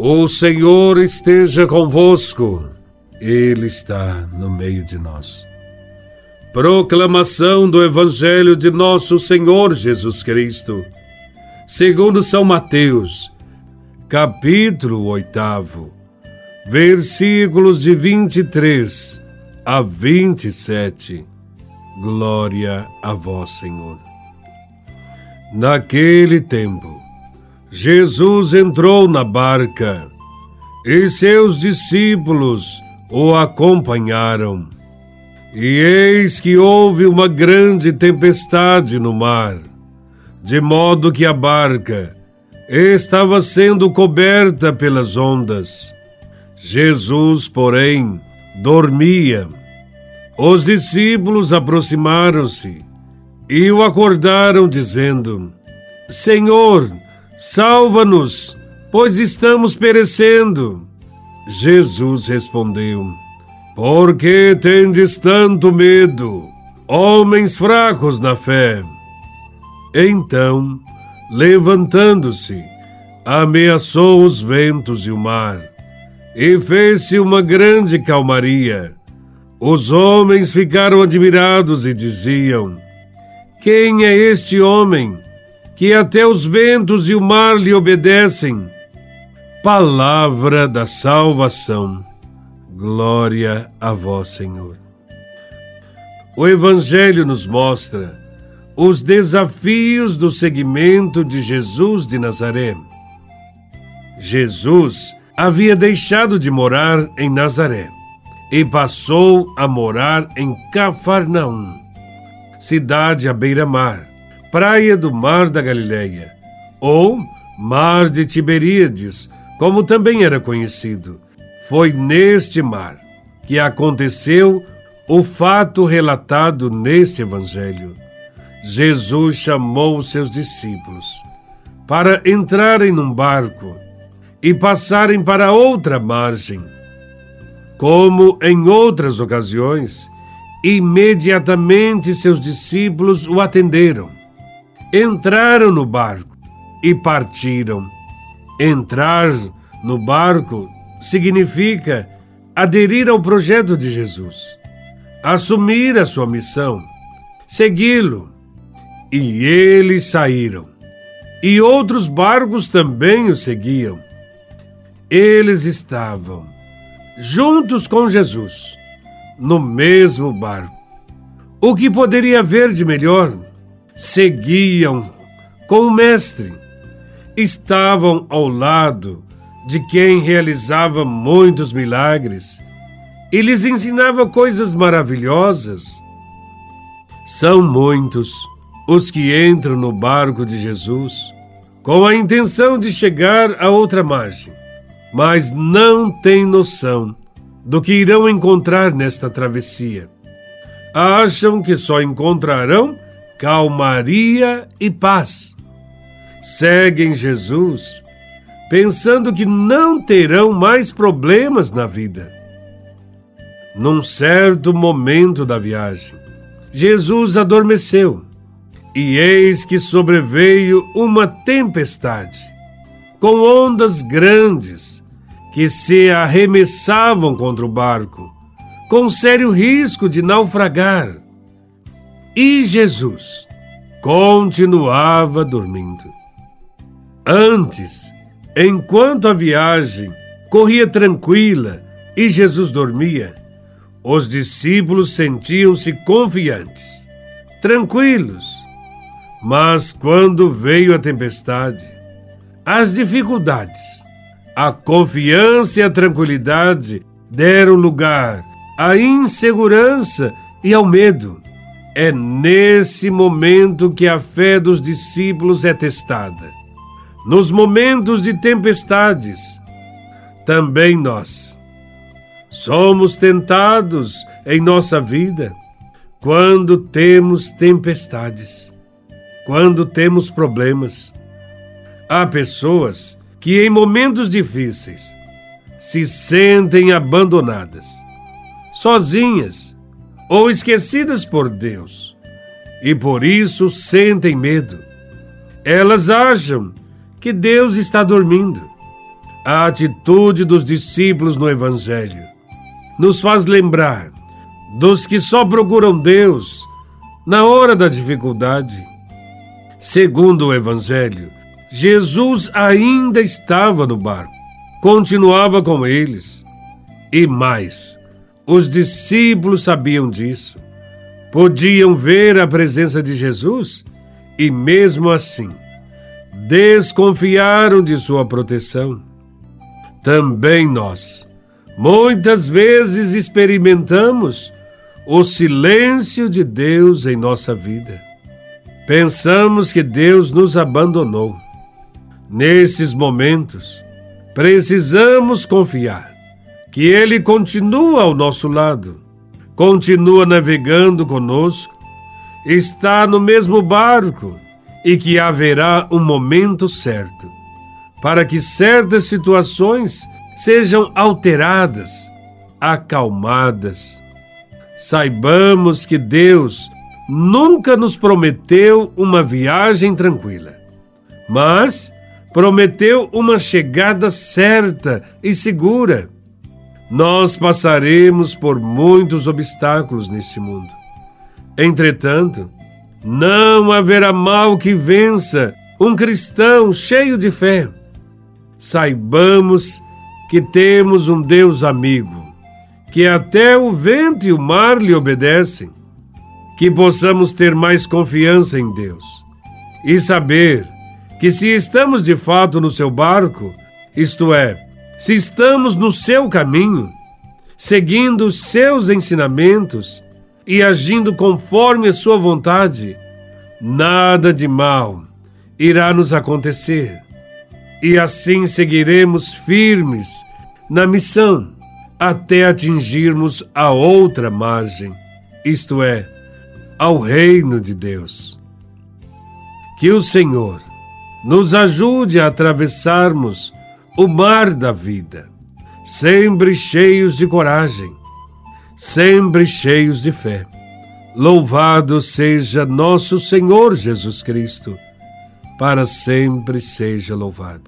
O Senhor esteja convosco, Ele está no meio de nós. Proclamação do Evangelho de Nosso Senhor Jesus Cristo, segundo São Mateus, capítulo 8, versículos de 23 a 27. Glória a Vós, Senhor. Naquele tempo, Jesus entrou na barca e seus discípulos o acompanharam. E eis que houve uma grande tempestade no mar, de modo que a barca estava sendo coberta pelas ondas. Jesus, porém, dormia. Os discípulos aproximaram-se e o acordaram, dizendo: Senhor, Salva-nos, pois estamos perecendo. Jesus respondeu: Por que tendes tanto medo, homens fracos na fé? Então, levantando-se, ameaçou os ventos e o mar, e fez-se uma grande calmaria. Os homens ficaram admirados e diziam: Quem é este homem? Que até os ventos e o mar lhe obedecem. Palavra da salvação. Glória a vós, Senhor. O Evangelho nos mostra os desafios do seguimento de Jesus de Nazaré. Jesus havia deixado de morar em Nazaré e passou a morar em Cafarnaum, cidade à beira-mar Praia do Mar da Galileia, ou Mar de Tiberíades, como também era conhecido. Foi neste mar que aconteceu o fato relatado nesse evangelho. Jesus chamou seus discípulos para entrarem num barco e passarem para outra margem. Como em outras ocasiões, imediatamente seus discípulos o atenderam entraram no barco e partiram. Entrar no barco significa aderir ao projeto de Jesus, assumir a sua missão, segui-lo. E eles saíram. E outros barcos também o seguiam. Eles estavam juntos com Jesus, no mesmo barco. O que poderia haver de melhor? Seguiam com o Mestre, estavam ao lado de quem realizava muitos milagres e lhes ensinava coisas maravilhosas. São muitos os que entram no barco de Jesus com a intenção de chegar a outra margem, mas não têm noção do que irão encontrar nesta travessia. Acham que só encontrarão calmaria e paz. Seguem Jesus pensando que não terão mais problemas na vida. Num certo momento da viagem, Jesus adormeceu e eis que sobreveio uma tempestade, com ondas grandes que se arremessavam contra o barco, com sério risco de naufragar. E Jesus continuava dormindo. Antes, enquanto a viagem corria tranquila e Jesus dormia, os discípulos sentiam-se confiantes, tranquilos. Mas quando veio a tempestade, as dificuldades, a confiança e a tranquilidade deram lugar à insegurança e ao medo. É nesse momento que a fé dos discípulos é testada. Nos momentos de tempestades, também nós somos tentados em nossa vida quando temos tempestades, quando temos problemas. Há pessoas que em momentos difíceis se sentem abandonadas, sozinhas ou esquecidas por Deus e por isso sentem medo. Elas acham que Deus está dormindo, a atitude dos discípulos no Evangelho nos faz lembrar dos que só procuram Deus na hora da dificuldade. Segundo o Evangelho, Jesus ainda estava no barco, continuava com eles. E mais, os discípulos sabiam disso. Podiam ver a presença de Jesus e, mesmo assim, desconfiaram de sua proteção. Também nós, muitas vezes experimentamos o silêncio de Deus em nossa vida. Pensamos que Deus nos abandonou. Nesses momentos, precisamos confiar que Ele continua ao nosso lado, continua navegando conosco, está no mesmo barco e que haverá um momento certo para que certas situações sejam alteradas, acalmadas. Saibamos que Deus nunca nos prometeu uma viagem tranquila, mas prometeu uma chegada certa e segura. Nós passaremos por muitos obstáculos neste mundo. Entretanto, não haverá mal que vença um cristão cheio de fé. Saibamos que temos um Deus amigo, que até o vento e o mar lhe obedecem. Que possamos ter mais confiança em Deus e saber que se estamos de fato no seu barco, isto é, se estamos no seu caminho, seguindo os seus ensinamentos e agindo conforme a sua vontade, nada de mal irá nos acontecer. E assim seguiremos firmes na missão até atingirmos a outra margem, isto é, ao reino de Deus. Que o Senhor nos ajude a atravessarmos o mar da vida, sempre cheios de coragem, sempre cheios de fé. Louvado seja nosso Senhor Jesus Cristo, para sempre seja louvado.